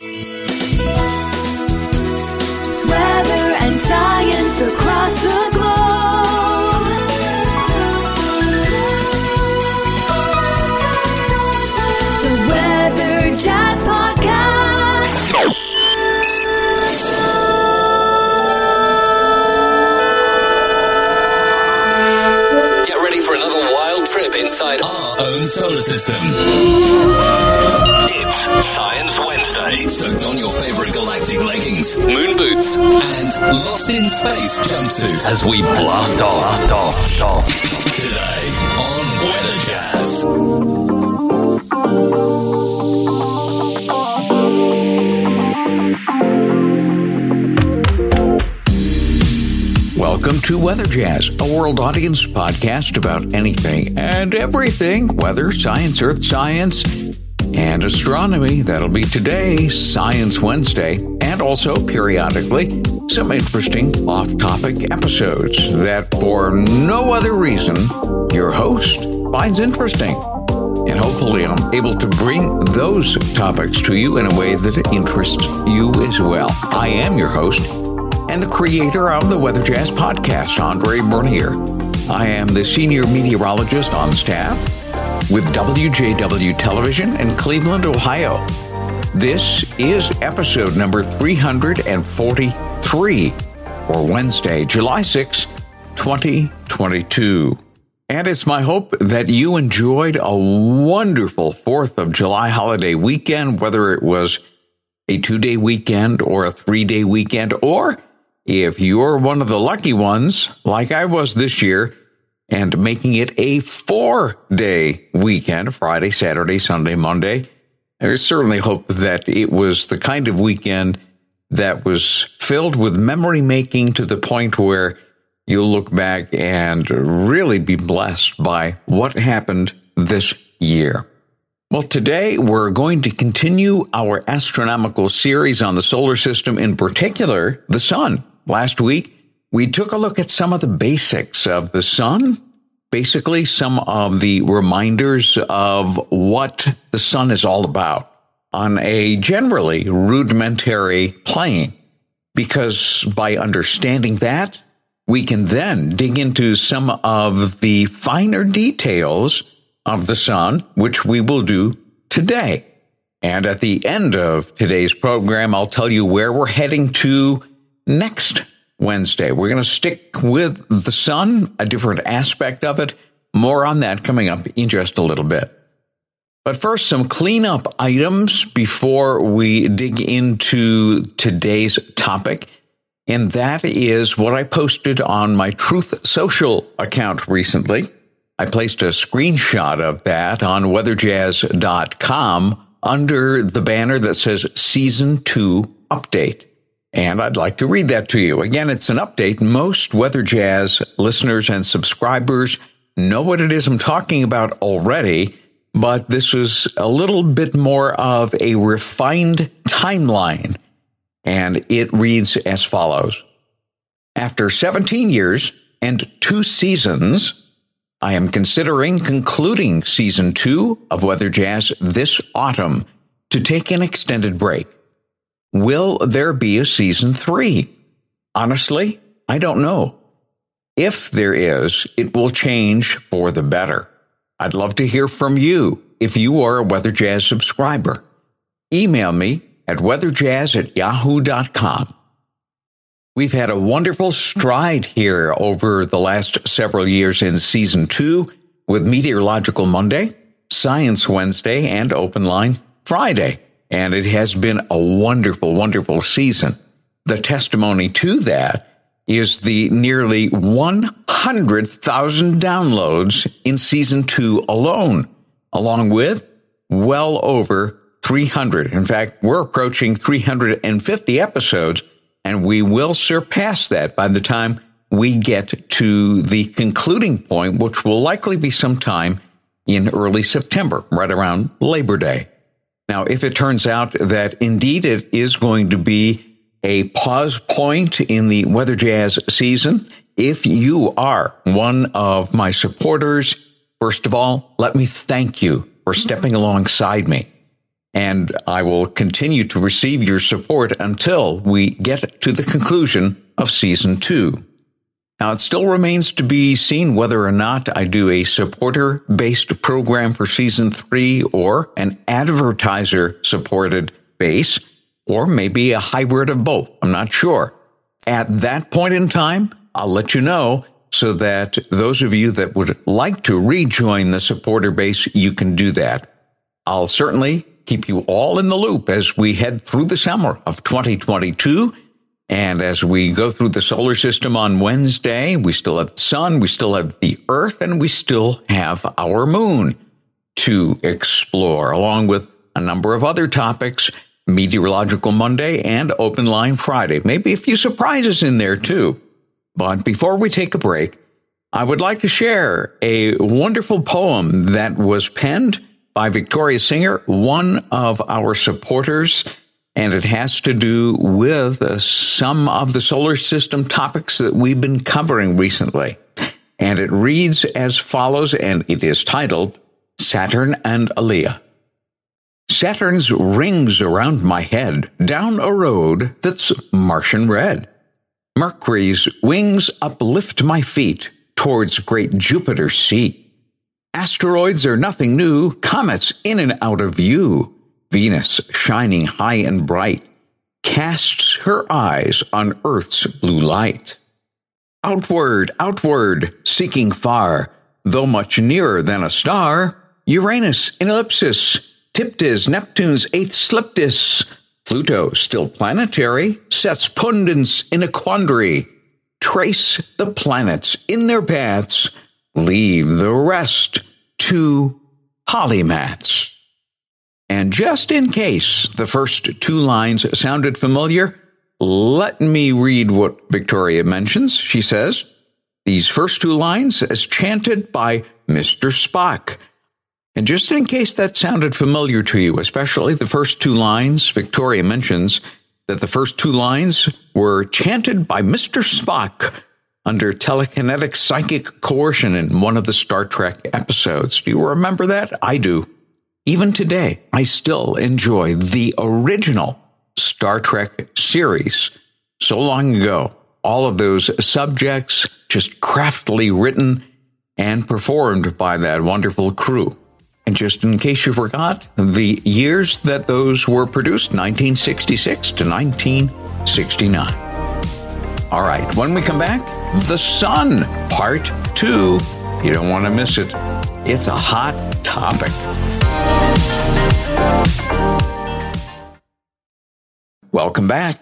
Música own solar system. It's Science Wednesday. So don your favorite galactic leggings, moon boots, and lost in space jumpsuit as we blast off, blast off, off. Today to Weather Jazz, a world audience podcast about anything and everything weather, science, earth science, and astronomy. That'll be today, Science Wednesday, and also periodically some interesting off topic episodes that, for no other reason, your host finds interesting. And hopefully, I'm able to bring those topics to you in a way that interests you as well. I am your host and the creator of the Weather Jazz podcast, Andre Bernier. I am the senior meteorologist on staff with WJW Television in Cleveland, Ohio. This is episode number 343 for Wednesday, July 6, 2022. And it's my hope that you enjoyed a wonderful 4th of July holiday weekend, whether it was a two day weekend or a three day weekend, or if you're one of the lucky ones, like I was this year, and making it a four day weekend, Friday, Saturday, Sunday, Monday, I certainly hope that it was the kind of weekend that was filled with memory making to the point where you'll look back and really be blessed by what happened this year. Well, today we're going to continue our astronomical series on the solar system, in particular, the sun. Last week, we took a look at some of the basics of the sun, basically, some of the reminders of what the sun is all about on a generally rudimentary plane. Because by understanding that, we can then dig into some of the finer details of the sun, which we will do today. And at the end of today's program, I'll tell you where we're heading to next Wednesday. We're going to stick with the sun, a different aspect of it. More on that coming up in just a little bit. But first, some cleanup items before we dig into today's topic. And that is what I posted on my Truth Social account recently. I placed a screenshot of that on weatherjazz.com under the banner that says Season 2 Update. And I'd like to read that to you. Again, it's an update. Most Weather Jazz listeners and subscribers know what it is I'm talking about already, but this is a little bit more of a refined timeline. And it reads as follows After 17 years and two seasons, I am considering concluding season two of Weather Jazz this autumn to take an extended break. Will there be a season three? Honestly, I don't know. If there is, it will change for the better. I'd love to hear from you if you are a Weather Jazz subscriber. Email me at weatherjazz at yahoo.com. We've had a wonderful stride here over the last several years in season two with Meteorological Monday, Science Wednesday, and Open Line Friday. And it has been a wonderful, wonderful season. The testimony to that is the nearly 100,000 downloads in season two alone, along with well over 300. In fact, we're approaching 350 episodes and we will surpass that by the time we get to the concluding point, which will likely be sometime in early September, right around Labor Day. Now, if it turns out that indeed it is going to be a pause point in the Weather Jazz season, if you are one of my supporters, first of all, let me thank you for stepping alongside me and I will continue to receive your support until we get to the conclusion of season two. Now, it still remains to be seen whether or not I do a supporter based program for season three or an advertiser supported base, or maybe a hybrid of both. I'm not sure. At that point in time, I'll let you know so that those of you that would like to rejoin the supporter base, you can do that. I'll certainly keep you all in the loop as we head through the summer of 2022 and as we go through the solar system on Wednesday, we still have the sun, we still have the earth, and we still have our moon to explore, along with a number of other topics, Meteorological Monday and Open Line Friday. Maybe a few surprises in there too. But before we take a break, I would like to share a wonderful poem that was penned by Victoria Singer, one of our supporters and it has to do with uh, some of the solar system topics that we've been covering recently. And it reads as follows, and it is titled Saturn and Aliyah. Saturn's rings around my head down a road that's Martian red. Mercury's wings uplift my feet towards great Jupiter's sea. Asteroids are nothing new, comets in and out of view. Venus, shining high and bright, casts her eyes on Earth's blue light. Outward, outward, seeking far, though much nearer than a star, Uranus in ellipsis, Typtis, Neptune's eighth Sliptis, Pluto, still planetary, sets pundits in a quandary. Trace the planets in their paths, leave the rest to polymaths. And just in case the first two lines sounded familiar, let me read what Victoria mentions. She says, These first two lines as chanted by Mr. Spock. And just in case that sounded familiar to you, especially the first two lines, Victoria mentions that the first two lines were chanted by Mr. Spock under telekinetic psychic coercion in one of the Star Trek episodes. Do you remember that? I do. Even today, I still enjoy the original Star Trek series so long ago. All of those subjects just craftily written and performed by that wonderful crew. And just in case you forgot, the years that those were produced 1966 to 1969. All right, when we come back, The Sun, Part 2. You don't want to miss it. It's a hot topic. Welcome back.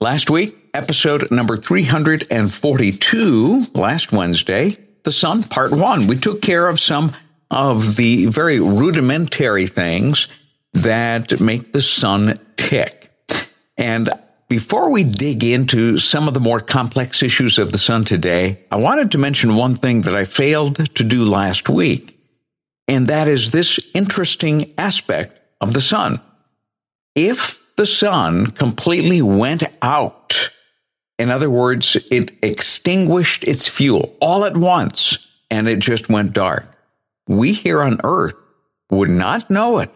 Last week, episode number 342, last Wednesday, The Sun Part 1. We took care of some of the very rudimentary things that make the sun tick. And before we dig into some of the more complex issues of the sun today, I wanted to mention one thing that I failed to do last week. And that is this interesting aspect of the sun. If the sun completely went out, in other words, it extinguished its fuel all at once and it just went dark, we here on Earth would not know it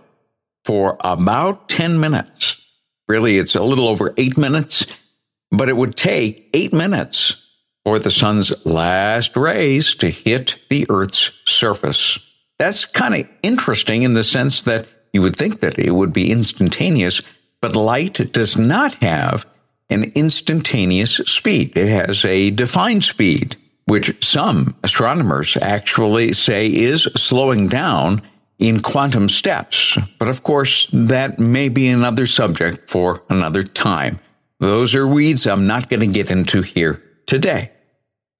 for about 10 minutes. Really, it's a little over eight minutes, but it would take eight minutes for the sun's last rays to hit the Earth's surface. That's kind of interesting in the sense that you would think that it would be instantaneous, but light does not have an instantaneous speed. It has a defined speed, which some astronomers actually say is slowing down in quantum steps. But of course, that may be another subject for another time. Those are weeds I'm not going to get into here today.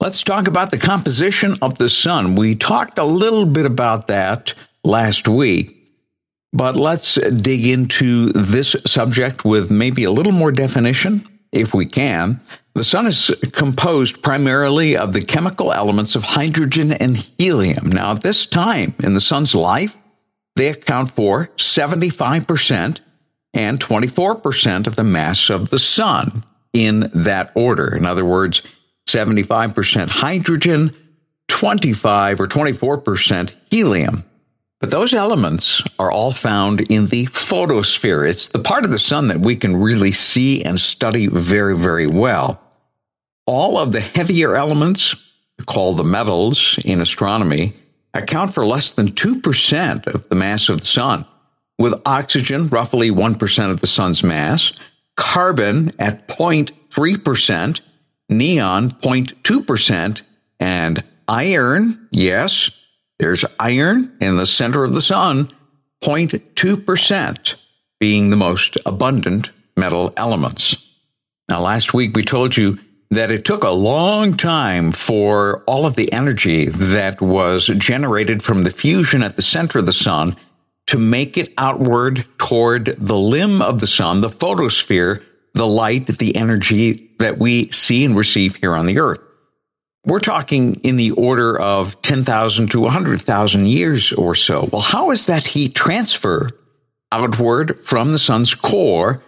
Let's talk about the composition of the sun. We talked a little bit about that last week, but let's dig into this subject with maybe a little more definition, if we can. The sun is composed primarily of the chemical elements of hydrogen and helium. Now, at this time in the sun's life, they account for 75% and 24% of the mass of the sun in that order. In other words, 75% hydrogen, 25 or 24% helium. But those elements are all found in the photosphere. It's the part of the sun that we can really see and study very, very well. All of the heavier elements, called the metals in astronomy, account for less than 2% of the mass of the sun, with oxygen roughly 1% of the sun's mass, carbon at 0.3%, neon 0.2%, and iron, yes, there's iron in the center of the sun, 0.2% being the most abundant metal elements. Now, last week we told you that it took a long time for all of the energy that was generated from the fusion at the center of the sun to make it outward toward the limb of the sun, the photosphere, the light, the energy that we see and receive here on the earth. We're talking in the order of 10,000 to 100,000 years or so. Well, how is that heat transfer outward from the sun's core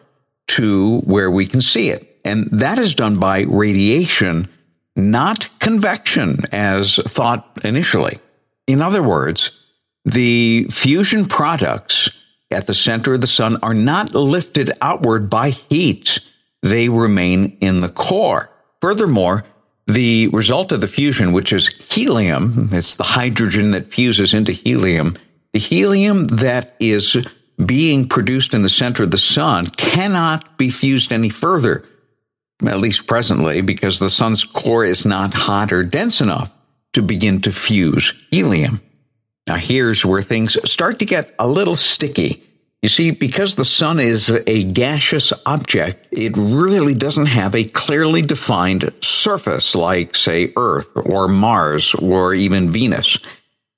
to where we can see it? And that is done by radiation, not convection as thought initially. In other words, the fusion products at the center of the sun are not lifted outward by heat. They remain in the core. Furthermore, the result of the fusion, which is helium, it's the hydrogen that fuses into helium. The helium that is being produced in the center of the sun cannot be fused any further, at least presently, because the sun's core is not hot or dense enough to begin to fuse helium. Now, here's where things start to get a little sticky. You see, because the sun is a gaseous object, it really doesn't have a clearly defined surface like, say, Earth or Mars or even Venus.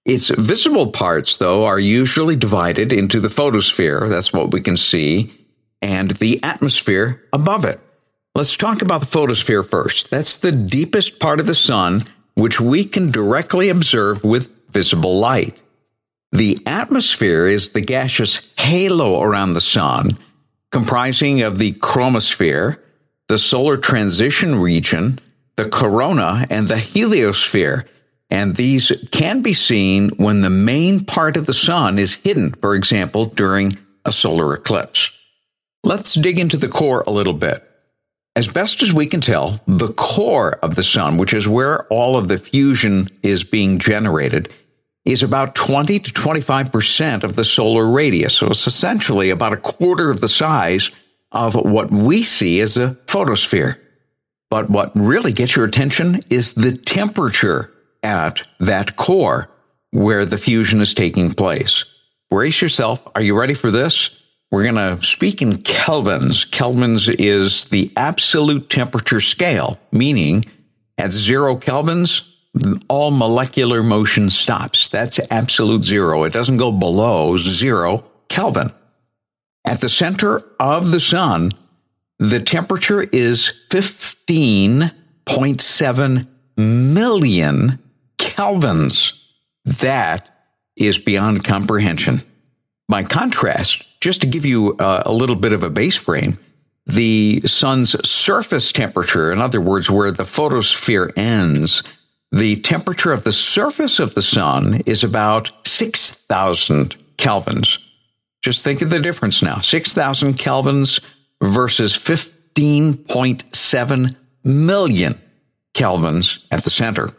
Its visible parts, though, are usually divided into the photosphere, that's what we can see, and the atmosphere above it. Let's talk about the photosphere first. That's the deepest part of the sun, which we can directly observe with visible light. The atmosphere is the gaseous halo around the sun, comprising of the chromosphere, the solar transition region, the corona, and the heliosphere. And these can be seen when the main part of the sun is hidden, for example, during a solar eclipse. Let's dig into the core a little bit. As best as we can tell, the core of the sun, which is where all of the fusion is being generated, is about 20 to 25% of the solar radius. So it's essentially about a quarter of the size of what we see as a photosphere. But what really gets your attention is the temperature at that core where the fusion is taking place. Brace yourself. Are you ready for this? We're going to speak in kelvins. Kelvins is the absolute temperature scale, meaning at zero kelvins, all molecular motion stops. That's absolute zero. It doesn't go below zero Kelvin. At the center of the sun, the temperature is 15.7 million kelvins. That is beyond comprehension. By contrast, just to give you a, a little bit of a base frame, the sun's surface temperature, in other words, where the photosphere ends, the temperature of the surface of the sun is about 6,000 kelvins. Just think of the difference now 6,000 kelvins versus 15.7 million kelvins at the center.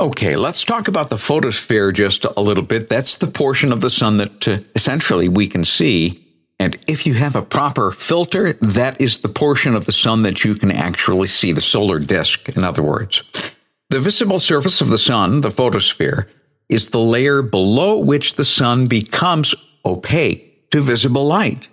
Okay, let's talk about the photosphere just a little bit. That's the portion of the sun that uh, essentially we can see. And if you have a proper filter, that is the portion of the sun that you can actually see, the solar disk, in other words. The visible surface of the sun, the photosphere, is the layer below which the sun becomes opaque to visible light.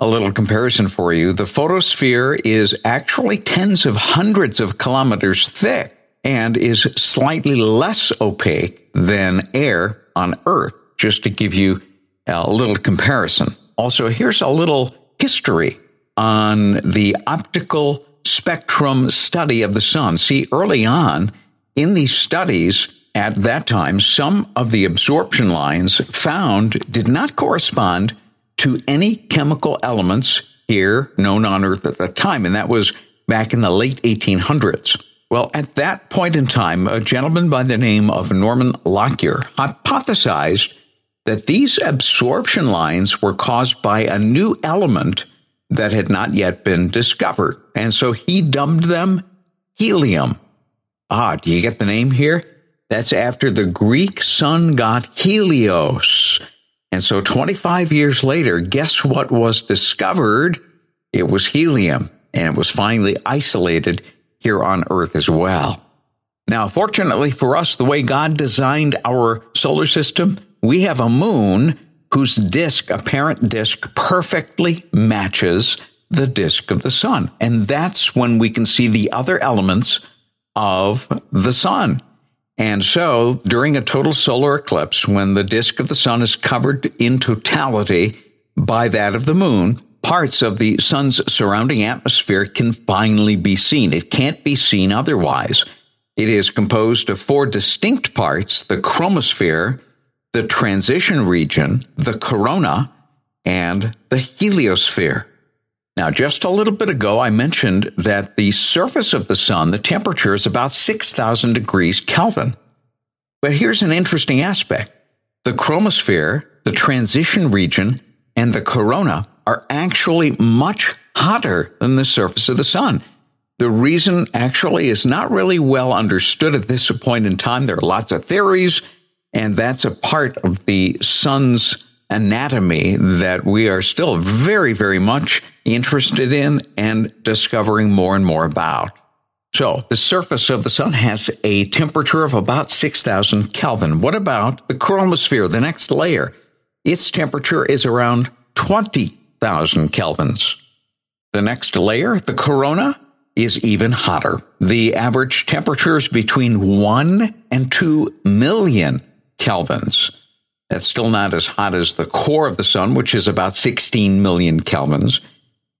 A little comparison for you the photosphere is actually tens of hundreds of kilometers thick and is slightly less opaque than air on Earth, just to give you a little comparison. Also, here's a little history on the optical spectrum study of the sun. See, early on, in these studies at that time, some of the absorption lines found did not correspond to any chemical elements here known on Earth at the time, and that was back in the late 1800s. Well, at that point in time, a gentleman by the name of Norman Lockyer hypothesized that these absorption lines were caused by a new element that had not yet been discovered. And so he dubbed them helium. Ah, do you get the name here? That's after the Greek sun god Helios. And so 25 years later, guess what was discovered? It was helium, and it was finally isolated here on Earth as well. Now, fortunately for us, the way God designed our solar system, we have a moon whose disk, apparent disk, perfectly matches the disk of the sun. And that's when we can see the other elements of the sun. And so during a total solar eclipse, when the disk of the sun is covered in totality by that of the moon, parts of the sun's surrounding atmosphere can finally be seen. It can't be seen otherwise. It is composed of four distinct parts the chromosphere, the transition region, the corona, and the heliosphere. Now, just a little bit ago, I mentioned that the surface of the sun, the temperature is about 6,000 degrees Kelvin. But here's an interesting aspect. The chromosphere, the transition region, and the corona are actually much hotter than the surface of the sun. The reason actually is not really well understood at this point in time. There are lots of theories, and that's a part of the sun's anatomy that we are still very, very much interested in and discovering more and more about. So, the surface of the sun has a temperature of about 6,000 Kelvin. What about the chromosphere, the next layer? Its temperature is around 20,000 kelvins. The next layer, the corona, is even hotter. The average temperature is between 1 and 2 million kelvins. That's still not as hot as the core of the sun, which is about 16 million kelvins.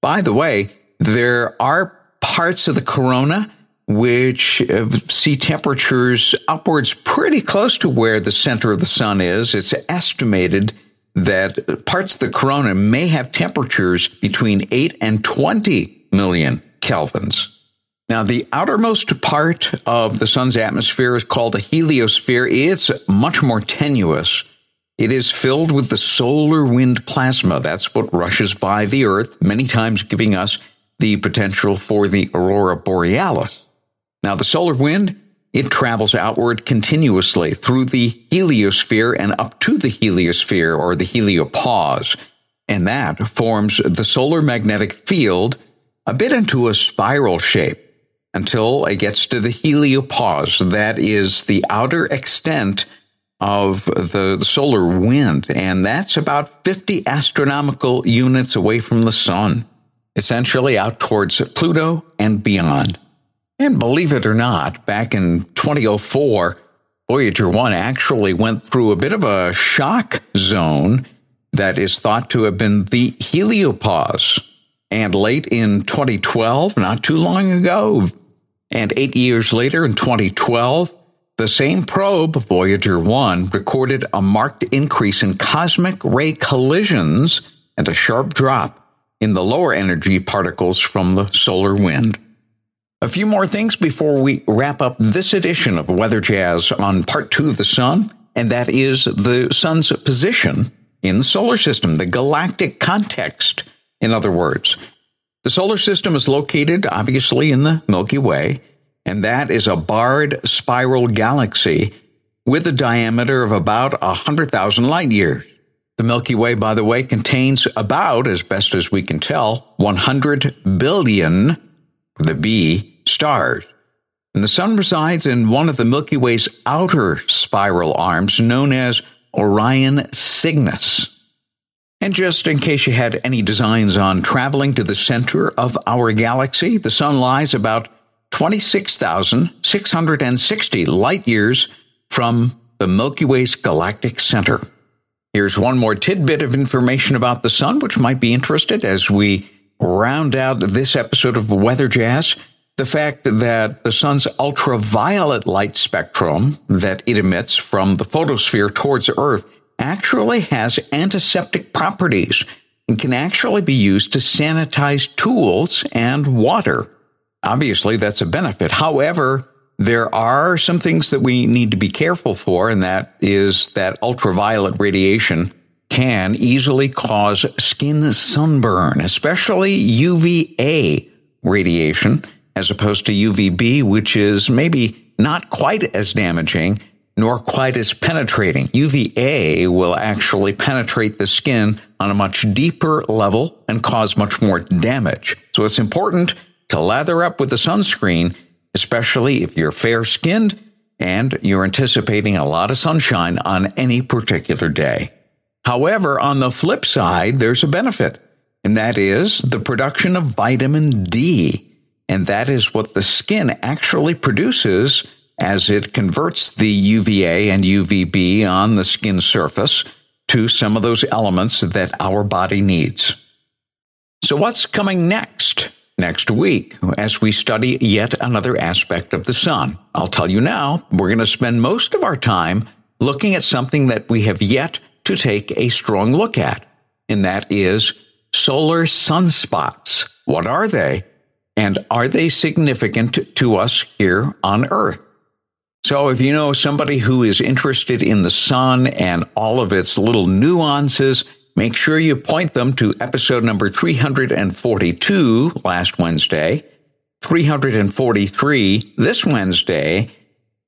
By the way, there are parts of the corona which uh, see temperatures upwards pretty close to where the center of the sun is. It's estimated that parts of the corona may have temperatures between 8 and 20 million kelvins. Now, the outermost part of the sun's atmosphere is called a heliosphere. It's much more tenuous. It is filled with the solar wind plasma. That's what rushes by the Earth, many times giving us the potential for the aurora borealis. Now, the solar wind, it travels outward continuously through the heliosphere and up to the heliosphere or the heliopause. And that forms the solar magnetic field a bit into a spiral shape until it gets to the heliopause. That is the outer extent of the solar wind, and that's about 50 astronomical units away from the sun, essentially out towards Pluto and beyond. And believe it or not, back in 2004, Voyager 1 actually went through a bit of a shock zone that is thought to have been the heliopause. And late in 2012, not too long ago, and eight years later in 2012, the same probe, Voyager 1, recorded a marked increase in cosmic ray collisions and a sharp drop in the lower energy particles from the solar wind. A few more things before we wrap up this edition of Weather Jazz on part two of the sun, and that is the sun's position in the solar system, the galactic context, in other words. The solar system is located, obviously, in the Milky Way, and that is a barred spiral galaxy with a diameter of about 100,000 light years. The Milky Way, by the way, contains about, as best as we can tell, 100 billion, the B, stars. And the Sun resides in one of the Milky Way's outer spiral arms known as Orion Cygnus. And just in case you had any designs on traveling to the center of our galaxy, the sun lies about 26,660 light years from the Milky Way's galactic center. Here's one more tidbit of information about the sun, which might be interested as we round out this episode of Weather Jazz. The fact that the sun's ultraviolet light spectrum that it emits from the photosphere towards Earth actually has antiseptic properties and can actually be used to sanitize tools and water. Obviously, that's a benefit. However, there are some things that we need to be careful for, and that is that ultraviolet radiation can easily cause skin sunburn, especially UVA radiation, as opposed to UVB, which is maybe not quite as damaging nor quite as penetrating. UVA will actually penetrate the skin on a much deeper level and cause much more damage. So it's important to lather up with the sunscreen, especially if you're fair skinned and you're anticipating a lot of sunshine on any particular day. However, on the flip side, there's a benefit, and that is the production of vitamin D. And that is what the skin actually produces as it converts the UVA and UVB on the skin surface to some of those elements that our body needs. So, what's coming next? Next week, as we study yet another aspect of the sun. I'll tell you now, we're going to spend most of our time looking at something that we have yet to take a strong look at, and that is solar sunspots. What are they? And are they significant to us here on Earth? So if you know somebody who is interested in the sun and all of its little nuances, make sure you point them to episode number 342 last Wednesday, 343 this Wednesday,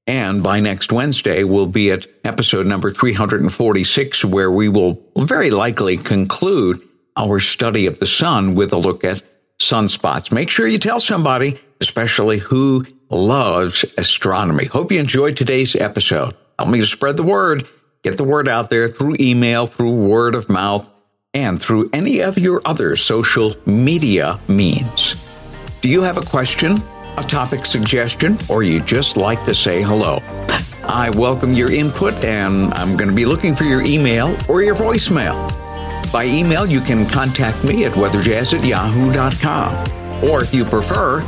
and by next Wednesday, we'll be at episode number 346, where we will very likely conclude our study of the sun with a look at sunspots. Make sure you tell somebody, especially who loves astronomy. Hope you enjoyed today's episode. Help me to spread the word. Get the word out there through email, through word of mouth, and through any of your other social media means. Do you have a question, a topic suggestion, or you just like to say hello? I welcome your input and I'm going to be looking for your email or your voicemail. By email, you can contact me at weatherjazz at yahoo.com. Or if you prefer,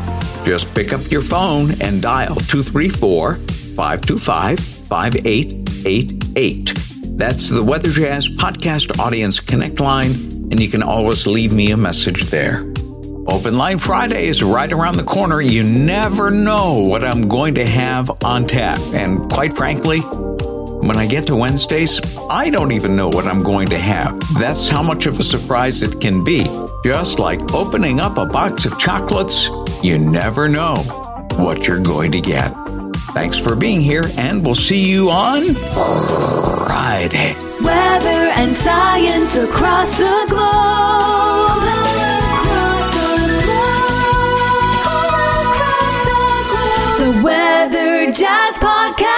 just pick up your phone and dial 234 525 5888. That's the Weather Jazz Podcast Audience Connect line, and you can always leave me a message there. Open Line Friday is right around the corner. You never know what I'm going to have on tap. And quite frankly, when I get to Wednesdays, I don't even know what I'm going to have. That's how much of a surprise it can be. Just like opening up a box of chocolates, you never know what you're going to get. Thanks for being here, and we'll see you on Friday. Weather and science across the globe. Across the, globe. Across the, globe. the Weather Jazz Podcast.